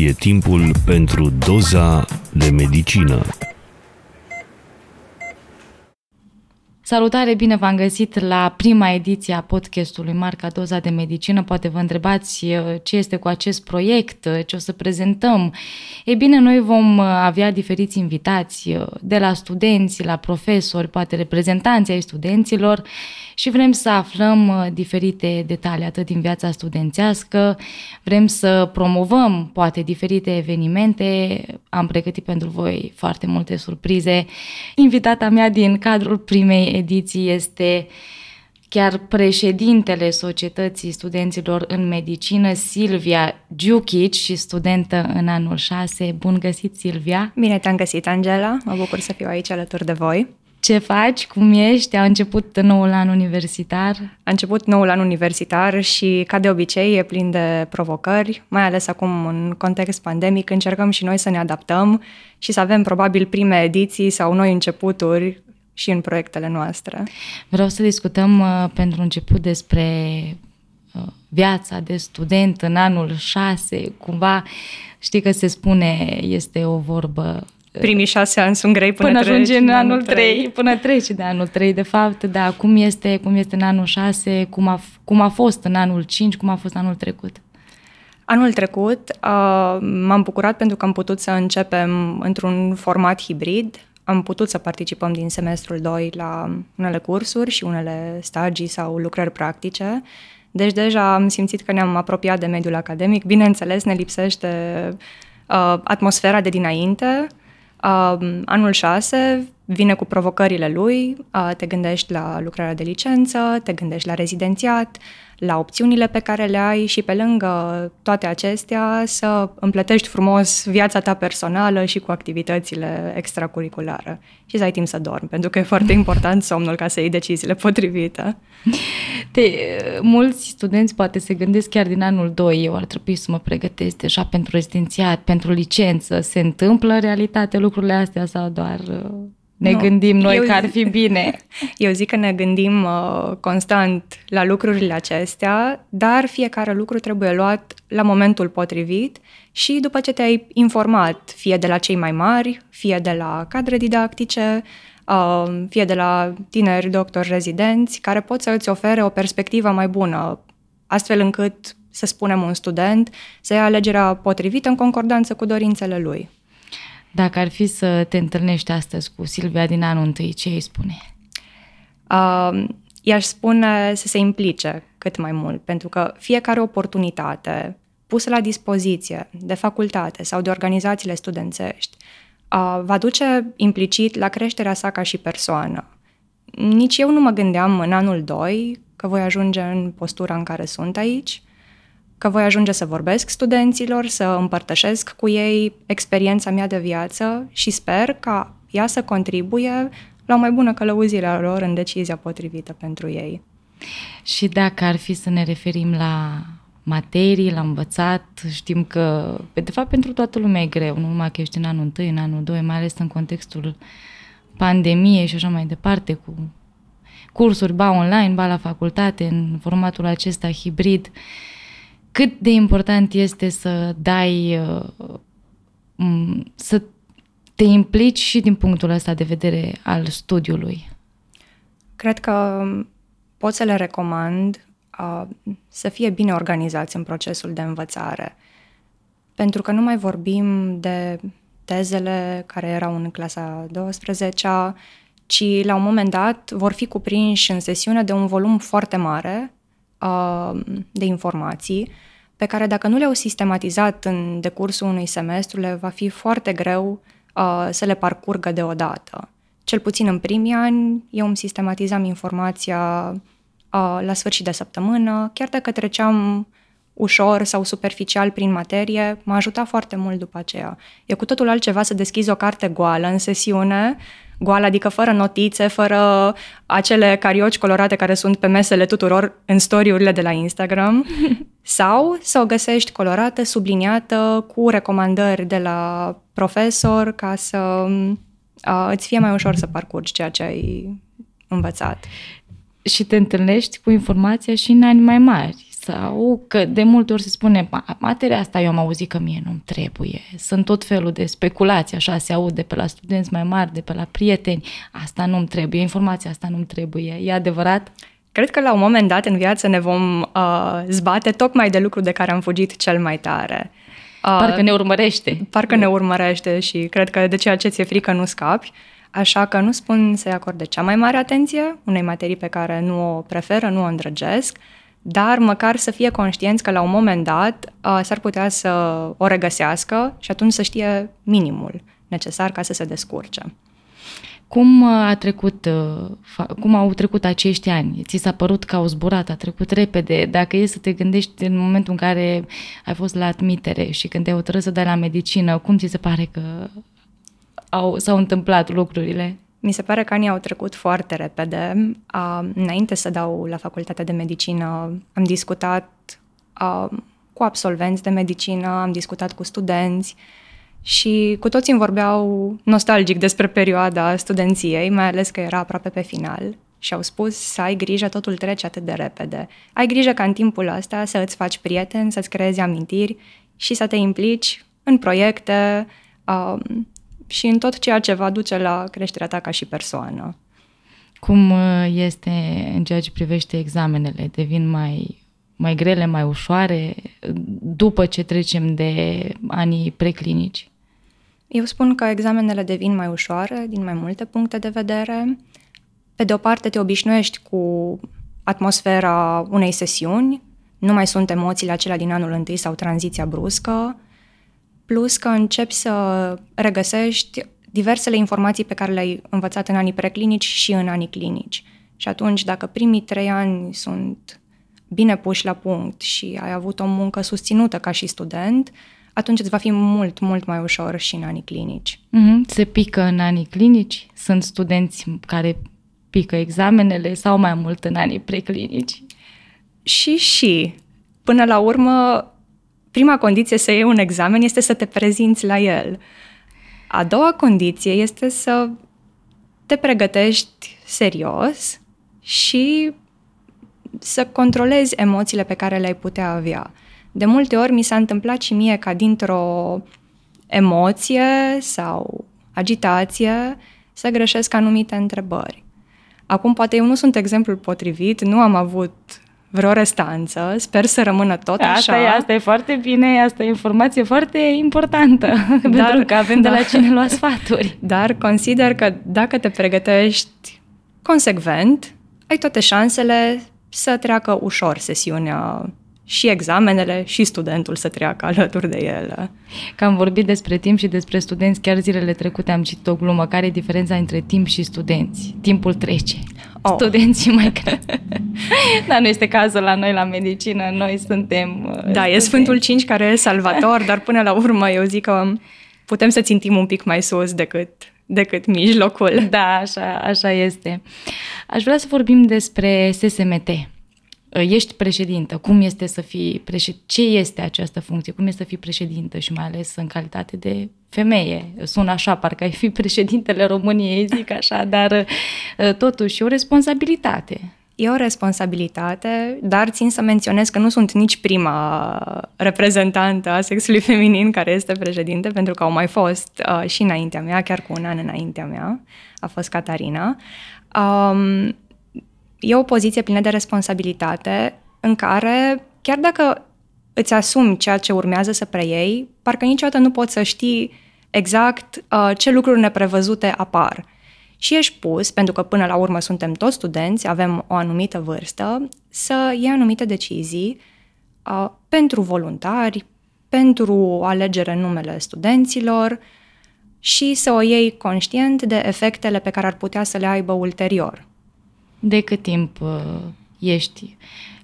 E timpul pentru doza de medicină. Salutare, bine v-am găsit la prima ediție a podcastului Marca Doza de Medicină. Poate vă întrebați uh, ce este cu acest proiect, uh, ce o să prezentăm. Ei bine, noi vom uh, avea diferiți invitați, de la studenți, la profesori, poate reprezentanții ai studenților și vrem să aflăm uh, diferite detalii atât din viața studențească, vrem să promovăm poate diferite evenimente, am pregătit pentru voi foarte multe surprize. Invitata mea din cadrul primei ediții este chiar președintele Societății Studenților în Medicină, Silvia Giuchic și studentă în anul 6. Bun găsit, Silvia! Bine te-am găsit, Angela! Mă bucur să fiu aici alături de voi ce faci, cum ești, a început noul an universitar? A început noul an universitar și, ca de obicei, e plin de provocări, mai ales acum în context pandemic, încercăm și noi să ne adaptăm și să avem probabil prime ediții sau noi începuturi și în proiectele noastre. Vreau să discutăm uh, pentru început despre uh, viața de student în anul 6, cumva știi că se spune, este o vorbă primii șase ani sunt grei până, până ajunge în anul trei, până trece de anul trei, de fapt, da, cum este, cum este în anul șase, cum a, cum a fost în anul cinci, cum a fost anul trecut? Anul trecut uh, m-am bucurat pentru că am putut să începem într-un format hibrid. Am putut să participăm din semestrul 2 la unele cursuri și unele stagii sau lucrări practice. Deci deja am simțit că ne-am apropiat de mediul academic. Bineînțeles, ne lipsește uh, atmosfera de dinainte, Uh, anul 6 vine cu provocările lui, uh, te gândești la lucrarea de licență, te gândești la rezidențiat, la opțiunile pe care le ai și pe lângă toate acestea să împletești frumos viața ta personală și cu activitățile extracurriculare și să ai timp să dormi, pentru că e foarte important somnul ca să iei deciziile potrivite. Te, mulți studenți poate se gândesc chiar din anul 2, eu ar trebui să mă pregătesc deja pentru rezidențiat, pentru licență. Se întâmplă în realitate lucrurile astea sau doar uh, ne nu, gândim noi eu că ar fi bine. Eu zic că ne gândim uh, constant la lucrurile acestea, dar fiecare lucru trebuie luat la momentul potrivit și după ce te-ai informat, fie de la cei mai mari, fie de la cadre didactice, uh, fie de la tineri doctori rezidenți, care pot să îți ofere o perspectivă mai bună, astfel încât, să spunem, un student să ia alegerea potrivită în concordanță cu dorințele lui. Dacă ar fi să te întâlnești astăzi cu Silvia din anul întâi, ce îi spune? Uh, i-aș spune să se implice cât mai mult, pentru că fiecare oportunitate pusă la dispoziție de facultate sau de organizațiile studențești uh, va duce implicit la creșterea sa ca și persoană. Nici eu nu mă gândeam în anul 2 că voi ajunge în postura în care sunt aici, că voi ajunge să vorbesc studenților, să împărtășesc cu ei experiența mea de viață și sper ca ea să contribuie la o mai bună călăuzire a lor în decizia potrivită pentru ei. Și dacă ar fi să ne referim la materii, la învățat, știm că, de fapt, pentru toată lumea e greu, nu numai că ești în anul 1, în anul 2, mai ales în contextul pandemiei și așa mai departe, cu cursuri, ba online, ba la facultate, în formatul acesta hibrid. Uh, cât de important este să dai, uh, să te implici și din punctul ăsta de vedere al studiului? Cred că pot să le recomand uh, să fie bine organizați în procesul de învățare. Pentru că nu mai vorbim de tezele care erau în clasa 12 ci la un moment dat vor fi cuprinși în sesiune de un volum foarte mare uh, de informații pe care dacă nu le-au sistematizat în decursul unui semestru, le va fi foarte greu uh, să le parcurgă deodată. Cel puțin în primii ani, eu îmi sistematizam informația uh, la sfârșit de săptămână, chiar dacă treceam ușor sau superficial prin materie, m-a ajutat foarte mult după aceea. E cu totul altceva să deschizi o carte goală în sesiune, goală, adică fără notițe, fără acele carioci colorate care sunt pe mesele tuturor în storiurile de la Instagram, sau să o găsești colorată, subliniată, cu recomandări de la profesor ca să uh, îți fie mai ușor să parcurgi ceea ce ai învățat. Și te întâlnești cu informația și în ani mai mari Sau că de multe ori se spune, materia asta eu am auzit că mie nu-mi trebuie. Sunt tot felul de speculații, așa se aude pe la studenți mai mari, de pe la prieteni. Asta nu-mi trebuie, informația asta nu-mi trebuie. E adevărat? Cred că la un moment dat în viață ne vom uh, zbate tocmai de lucru de care am fugit cel mai tare. Uh, parcă ne urmărește. Parcă ne urmărește și cred că de ceea ce ți-e frică nu scapi. Așa că nu spun să-i acorde cea mai mare atenție unei materii pe care nu o preferă, nu o îndrăgesc, dar măcar să fie conștienți că la un moment dat uh, s-ar putea să o regăsească și atunci să știe minimul necesar ca să se descurce. Cum a trecut, cum au trecut acești ani? Ți s-a părut că au zburat, a trecut repede? Dacă e să te gândești în momentul în care ai fost la admitere și când te-ai hotărât să dai la medicină, cum ți se pare că au, s-au întâmplat lucrurile? Mi se pare că anii au trecut foarte repede. Uh, înainte să dau la facultatea de medicină, am discutat uh, cu absolvenți de medicină, am discutat cu studenți și cu toții îmi vorbeau nostalgic despre perioada studenției, mai ales că era aproape pe final. Și au spus să ai grijă, totul trece atât de repede. Ai grijă ca în timpul ăsta să îți faci prieteni, să-ți creezi amintiri și să te implici în proiecte, um, și în tot ceea ce va duce la creșterea ta ca și persoană. Cum uh, este în ceea ce privește examenele? Devin mai, mai grele, mai ușoare după ce trecem de anii preclinici? Eu spun că examenele devin mai ușoare din mai multe puncte de vedere. Pe de o parte te obișnuiești cu atmosfera unei sesiuni, nu mai sunt emoțiile acelea din anul întâi sau tranziția bruscă, plus că începi să regăsești diversele informații pe care le-ai învățat în anii preclinici și în anii clinici. Și atunci, dacă primii trei ani sunt bine puși la punct și ai avut o muncă susținută ca și student, atunci îți va fi mult, mult mai ușor și în anii clinici. Mm-hmm. Se pică în anii clinici? Sunt studenți care pică examenele sau mai mult în anii preclinici? Și și. Până la urmă, prima condiție să iei un examen este să te prezinți la el. A doua condiție este să te pregătești serios și să controlezi emoțiile pe care le-ai putea avea. De multe ori mi s-a întâmplat și mie ca dintr-o emoție sau agitație să greșesc anumite întrebări. Acum, poate eu nu sunt exemplul potrivit, nu am avut vreo restanță, sper să rămână tot așa. Asta e, asta e foarte bine, asta e informație foarte importantă, dar, pentru că avem da. de la cine lua sfaturi. Dar consider că dacă te pregătești consecvent, ai toate șansele să treacă ușor sesiunea și examenele și studentul să treacă alături de ele. Că am vorbit despre timp și despre studenți, chiar zilele trecute am citit o glumă. Care e diferența între timp și studenți? Timpul trece. Oh. Studenții mai Dar nu este cazul la noi la medicină, noi suntem... Uh, da, studenți. e Sfântul 5 care e salvator, dar până la urmă eu zic că putem să țintim un pic mai sus decât decât mijlocul. Da, așa, așa este. Aș vrea să vorbim despre SSMT. Ești președintă, cum este să fii președintă, ce este această funcție, cum este să fii președintă și mai ales în calitate de femeie. Sună așa, parcă ai fi președintele României, zic așa, dar totuși e o responsabilitate. E o responsabilitate, dar țin să menționez că nu sunt nici prima reprezentantă a sexului feminin care este președinte, pentru că au mai fost uh, și înaintea mea, chiar cu un an înaintea mea, a fost Catarina. Um, e o poziție plină de responsabilitate în care, chiar dacă îți asumi ceea ce urmează să preiei, parcă niciodată nu poți să știi exact uh, ce lucruri neprevăzute apar. Și ești pus, pentru că până la urmă suntem toți studenți, avem o anumită vârstă, să iei anumite decizii uh, pentru voluntari, pentru alegere în numele studenților și să o iei conștient de efectele pe care ar putea să le aibă ulterior. De cât timp uh, ești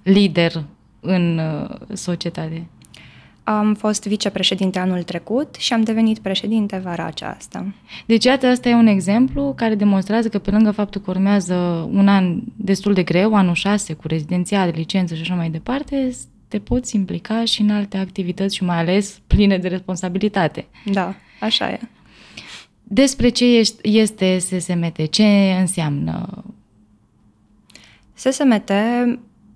lider în uh, societate? Am fost vicepreședinte anul trecut și am devenit președinte vara aceasta. Deci, iată, asta e un exemplu care demonstrează că pe lângă faptul că urmează un an destul de greu, anul 6, cu rezidențial, licență și așa mai departe, te poți implica și în alte activități și mai ales pline de responsabilitate. Da, așa e. Despre ce este SSMT? Ce înseamnă SSMT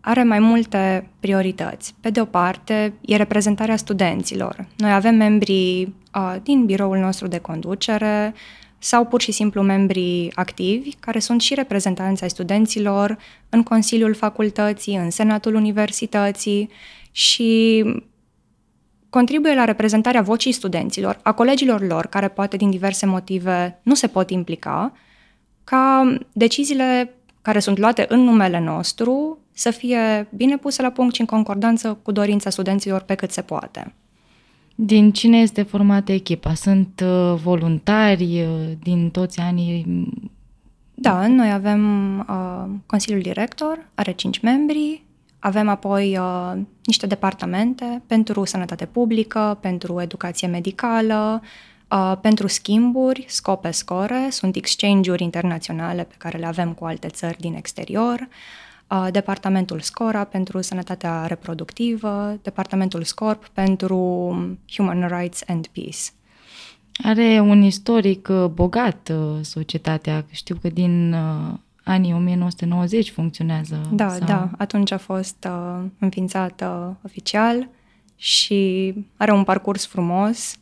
are mai multe priorități. Pe de o parte, e reprezentarea studenților. Noi avem membrii uh, din biroul nostru de conducere sau pur și simplu membrii activi, care sunt și reprezentanți ai studenților în Consiliul Facultății, în Senatul Universității și contribuie la reprezentarea vocii studenților, a colegilor lor, care poate din diverse motive nu se pot implica, ca deciziile care sunt luate în numele nostru să fie bine puse la punct și în concordanță cu dorința studenților pe cât se poate. Din cine este formată echipa? Sunt uh, voluntari uh, din toți anii? Da, noi avem uh, Consiliul Director, are cinci membri, avem apoi uh, niște departamente pentru sănătate publică, pentru educație medicală, uh, pentru schimburi, scope score, sunt exchange-uri internaționale pe care le avem cu alte țări din exterior, uh, departamentul SCORA pentru sănătatea reproductivă, departamentul SCORP pentru Human Rights and Peace. Are un istoric uh, bogat uh, societatea. Știu că din uh, anii 1990 funcționează. Da, sau... da, atunci a fost uh, înființată oficial și are un parcurs frumos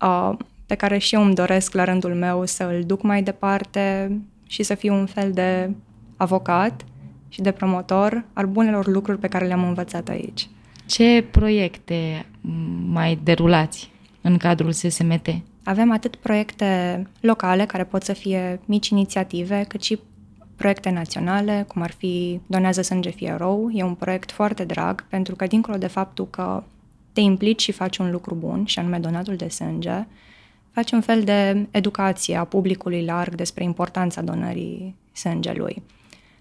uh, pe care și eu îmi doresc la rândul meu să îl duc mai departe și să fiu un fel de avocat și de promotor al bunelor lucruri pe care le-am învățat aici. Ce proiecte mai derulați în cadrul SSMT? Avem atât proiecte locale, care pot să fie mici inițiative, cât și proiecte naționale, cum ar fi Donează sânge fie rău. E un proiect foarte drag, pentru că dincolo de faptul că te implici și faci un lucru bun, și anume donatul de sânge, faci un fel de educație a publicului larg despre importanța donării sângelui.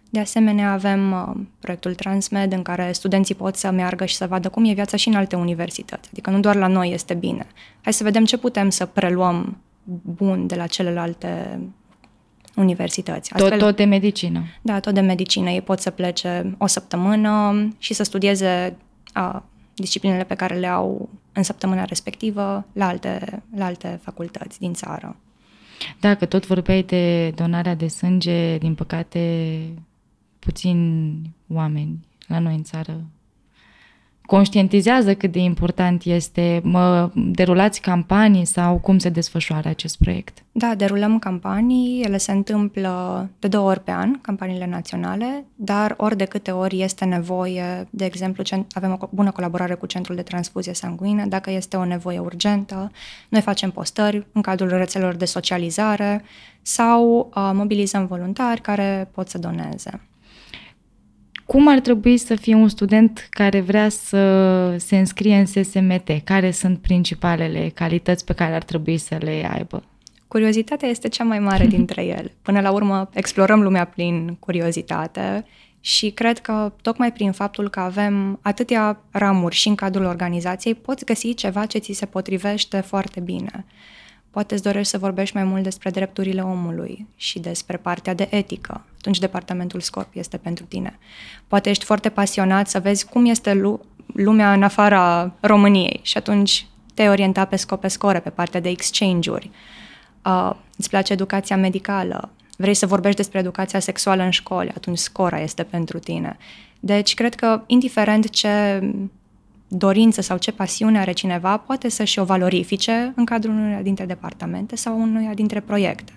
De asemenea, avem uh, proiectul Transmed, în care studenții pot să meargă și să vadă cum e viața și în alte universități. Adică nu doar la noi este bine. Hai să vedem ce putem să preluăm bun de la celelalte universități. Astfel, tot, tot de medicină. Da, tot de medicină. Ei pot să plece o săptămână și să studieze a, disciplinele pe care le au în săptămâna respectivă la alte, la alte facultăți din țară. Dacă tot vorbeai de donarea de sânge, din păcate, puțini oameni la noi în țară conștientizează cât de important este? Mă derulați campanii sau cum se desfășoară acest proiect? Da, derulăm campanii, ele se întâmplă de două ori pe an, campaniile naționale, dar ori de câte ori este nevoie, de exemplu, avem o bună colaborare cu Centrul de Transfuzie Sanguină, dacă este o nevoie urgentă, noi facem postări în cadrul rețelelor de socializare sau uh, mobilizăm voluntari care pot să doneze. Cum ar trebui să fie un student care vrea să se înscrie în SSMT? Care sunt principalele calități pe care ar trebui să le aibă? Curiozitatea este cea mai mare dintre ele. Până la urmă, explorăm lumea prin curiozitate și cred că tocmai prin faptul că avem atâtea ramuri și în cadrul organizației, poți găsi ceva ce ți se potrivește foarte bine. Poate îți dorești să vorbești mai mult despre drepturile omului și despre partea de etică. Atunci departamentul Scorp este pentru tine. Poate ești foarte pasionat să vezi cum este lumea în afara României și atunci te orienta pe scope score, pe partea de exchange-uri. Uh, îți place educația medicală, vrei să vorbești despre educația sexuală în școli, atunci Scora este pentru tine. Deci, cred că, indiferent ce dorință sau ce pasiune are cineva, poate să-și o valorifice în cadrul unuia dintre departamente sau unuia dintre proiecte.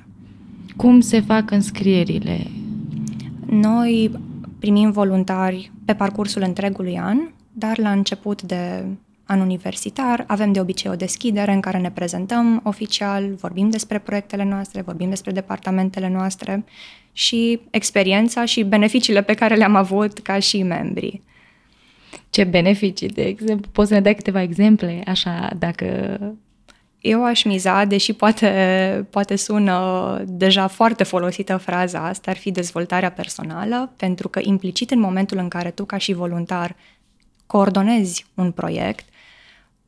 Cum se fac înscrierile? Noi primim voluntari pe parcursul întregului an, dar la început de an universitar avem de obicei o deschidere în care ne prezentăm oficial, vorbim despre proiectele noastre, vorbim despre departamentele noastre și experiența și beneficiile pe care le-am avut ca și membri. Ce beneficii, de exemplu? Poți să ne dai câteva exemple, așa, dacă... Eu aș miza, deși poate, poate sună deja foarte folosită fraza asta, ar fi dezvoltarea personală, pentru că implicit în momentul în care tu, ca și voluntar, coordonezi un proiect,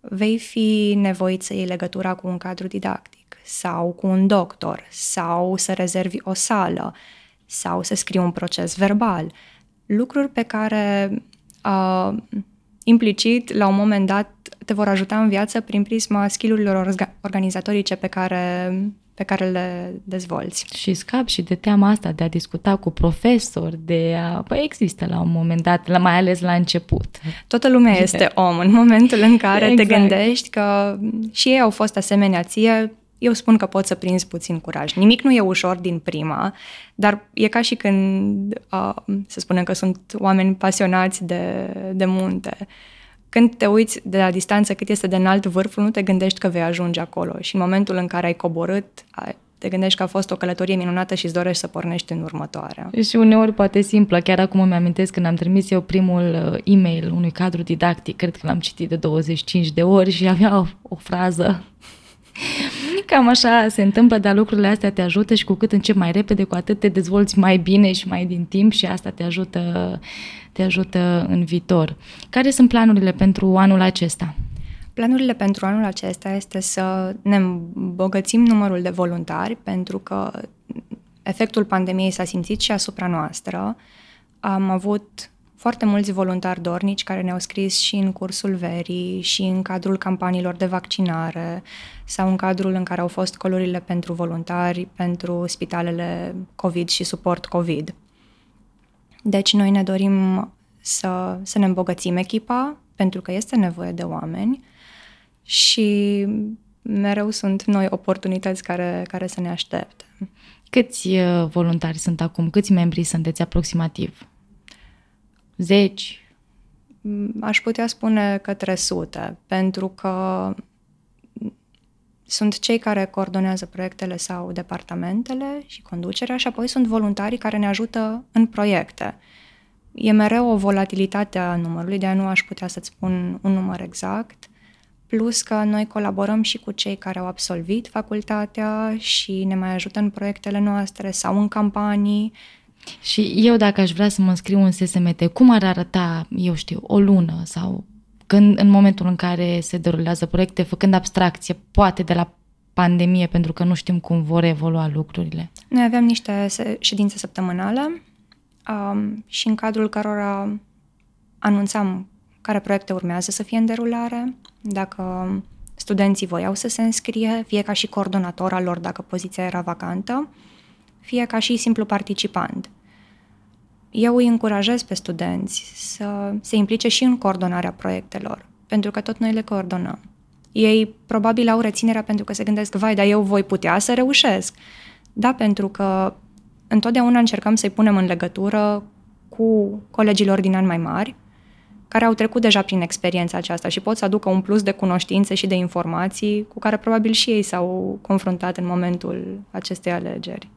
vei fi nevoit să iei legătura cu un cadru didactic sau cu un doctor sau să rezervi o sală sau să scrii un proces verbal. Lucruri pe care uh, implicit, la un moment dat, te vor ajuta în viață prin prisma skillurilor organizatorice pe care pe care le dezvolți. Și scap și de teama asta de a discuta cu profesori, de a... Păi există la un moment dat, la, mai ales la început. Toată lumea este om în momentul în care exact. te gândești că și ei au fost asemenea ție, eu spun că poți să prinzi puțin curaj. Nimic nu e ușor din prima, dar e ca și când, uh, să spunem că sunt oameni pasionați de, de munte. Când te uiți de la distanță cât este de înalt vârful, nu te gândești că vei ajunge acolo și în momentul în care ai coborât, ai, te gândești că a fost o călătorie minunată și îți dorești să pornești în următoarea. Și uneori poate simplă. Chiar acum îmi amintesc când am trimis eu primul uh, e-mail unui cadru didactic, cred că l-am citit de 25 de ori și avea o, o frază Cam așa se întâmplă, dar lucrurile astea te ajută și cu cât încep mai repede, cu atât te dezvolți mai bine și mai din timp și asta te ajută, te ajută în viitor. Care sunt planurile pentru anul acesta? Planurile pentru anul acesta este să ne îmbogățim numărul de voluntari, pentru că efectul pandemiei s-a simțit și asupra noastră. Am avut foarte mulți voluntari dornici care ne-au scris și în cursul verii, și în cadrul campaniilor de vaccinare sau în cadrul în care au fost colorile pentru voluntari, pentru spitalele COVID și suport COVID. Deci noi ne dorim să, să ne îmbogățim echipa, pentru că este nevoie de oameni și mereu sunt noi oportunități care, care să ne aștepte. Câți uh, voluntari sunt acum? Câți membri sunteți aproximativ? Zeci? Mm, aș putea spune către sute, pentru că sunt cei care coordonează proiectele sau departamentele și conducerea și apoi sunt voluntarii care ne ajută în proiecte. E mereu o volatilitate a numărului, de-aia nu aș putea să-ți spun un număr exact, plus că noi colaborăm și cu cei care au absolvit facultatea și ne mai ajută în proiectele noastre sau în campanii și eu dacă aș vrea să mă înscriu în SSMT, cum ar arăta, eu știu, o lună sau când, în momentul în care se derulează proiecte, făcând abstracție, poate de la pandemie, pentru că nu știm cum vor evolua lucrurile? Noi avem niște ședințe săptămânale um, și în cadrul cărora anunțam care proiecte urmează să fie în derulare, dacă studenții voiau să se înscrie, fie ca și coordonator al lor dacă poziția era vacantă, fie ca și simplu participant. Eu îi încurajez pe studenți să se implice și în coordonarea proiectelor, pentru că tot noi le coordonăm. Ei probabil au reținerea pentru că se gândesc, vai, dar eu voi putea să reușesc. Da, pentru că întotdeauna încercăm să-i punem în legătură cu colegilor din ani mai mari, care au trecut deja prin experiența aceasta și pot să aducă un plus de cunoștințe și de informații cu care probabil și ei s-au confruntat în momentul acestei alegeri.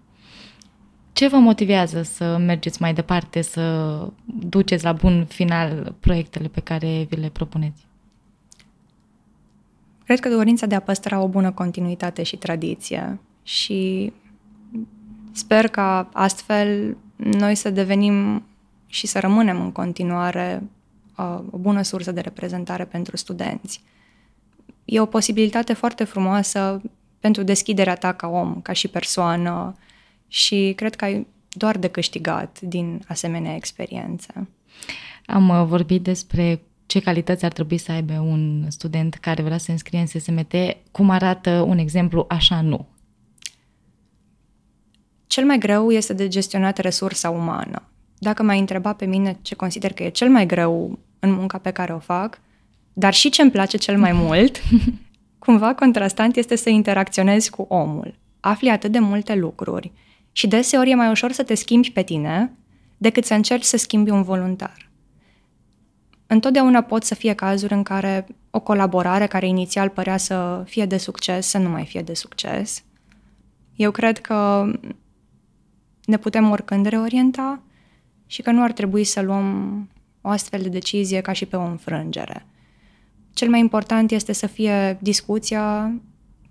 Ce vă motivează să mergeți mai departe, să duceți la bun final proiectele pe care vi le propuneți? Cred că dorința de a păstra o bună continuitate și tradiție și sper ca astfel noi să devenim și să rămânem în continuare uh, o bună sursă de reprezentare pentru studenți. E o posibilitate foarte frumoasă pentru deschiderea ta ca om, ca și persoană, și cred că ai doar de câștigat din asemenea experiențe. Am uh, vorbit despre ce calități ar trebui să aibă un student care vrea să se înscrie în SSMT. Cum arată un exemplu așa nu? Cel mai greu este de gestionat resursa umană. Dacă m-ai întrebat pe mine ce consider că e cel mai greu în munca pe care o fac, dar și ce îmi place cel mai mult, cumva contrastant este să interacționezi cu omul. Afli atât de multe lucruri și deseori e mai ușor să te schimbi pe tine decât să încerci să schimbi un voluntar. Întotdeauna pot să fie cazuri în care o colaborare care inițial părea să fie de succes, să nu mai fie de succes. Eu cred că ne putem oricând reorienta și că nu ar trebui să luăm o astfel de decizie ca și pe o înfrângere. Cel mai important este să fie discuția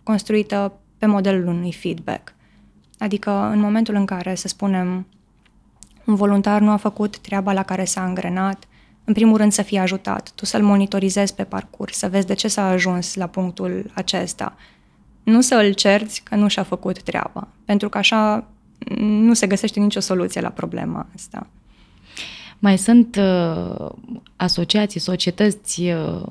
construită pe modelul unui feedback. Adică în momentul în care, să spunem, un voluntar nu a făcut treaba la care s-a angrenat, în primul rând să fie ajutat, tu să-l monitorizezi pe parcurs, să vezi de ce s-a ajuns la punctul acesta. Nu să îl cerți că nu și-a făcut treaba, pentru că așa nu se găsește nicio soluție la problema asta. Mai sunt uh, asociații, societăți uh,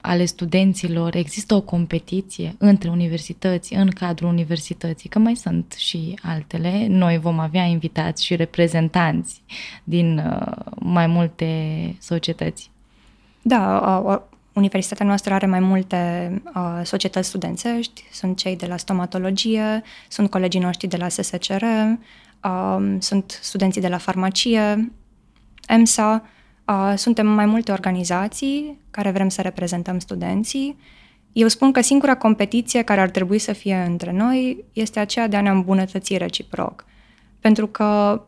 ale studenților, există o competiție între universități, în cadrul universității, că mai sunt și altele. Noi vom avea invitați și reprezentanți din uh, mai multe societăți. Da, uh, Universitatea noastră are mai multe uh, societăți studențești, sunt cei de la stomatologie, sunt colegii noștri de la SSCR, uh, sunt studenții de la farmacie, EMSA, uh, suntem mai multe organizații care vrem să reprezentăm studenții. Eu spun că singura competiție care ar trebui să fie între noi este aceea de a ne îmbunătăți reciproc. Pentru că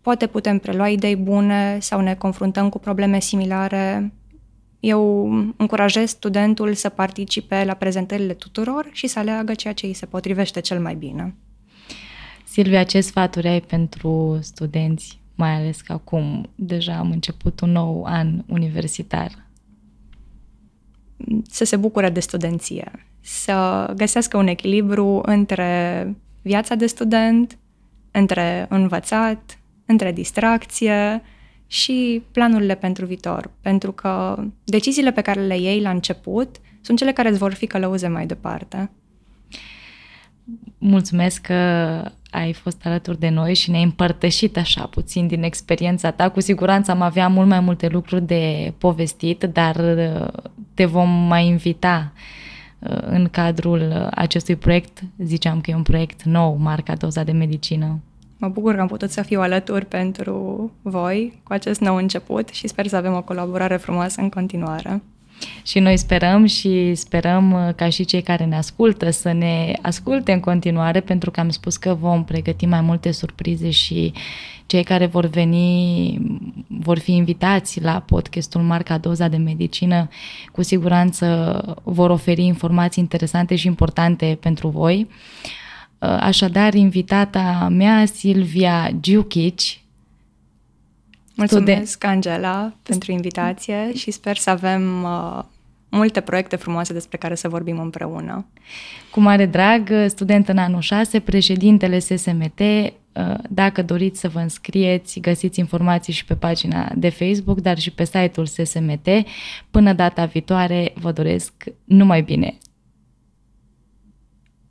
poate putem prelua idei bune sau ne confruntăm cu probleme similare. Eu încurajez studentul să participe la prezentările tuturor și să aleagă ceea ce îi se potrivește cel mai bine. Silvia, ce sfaturi ai pentru studenți mai ales că acum deja am început un nou an universitar. Să se bucure de studenție, să găsească un echilibru între viața de student, între învățat, între distracție și planurile pentru viitor. Pentru că deciziile pe care le iei la început sunt cele care îți vor fi călăuze mai departe. Mulțumesc că ai fost alături de noi și ne-ai împărtășit așa puțin din experiența ta. Cu siguranță am avea mult mai multe lucruri de povestit, dar uh, te vom mai invita uh, în cadrul acestui proiect. Ziceam că e un proiect nou, marca Doza de Medicină. Mă bucur că am putut să fiu alături pentru voi cu acest nou început și sper să avem o colaborare frumoasă în continuare. Și noi sperăm și sperăm uh, ca și cei care ne ascultă să ne asculte în continuare, pentru că am spus că vom pregăti mai multe surprize și cei care vor veni vor fi invitați la podcastul Marca Doza de Medicină, cu siguranță vor oferi informații interesante și importante pentru voi. Uh, așadar, invitata mea, Silvia Giukic, Mulțumesc, Studen- Angela, pentru invitație și sper să avem uh, multe proiecte frumoase despre care să vorbim împreună. Cu mare drag, student în anul 6, președintele SSMT, uh, dacă doriți să vă înscrieți, găsiți informații și pe pagina de Facebook, dar și pe site-ul SSMT. Până data viitoare, vă doresc numai bine!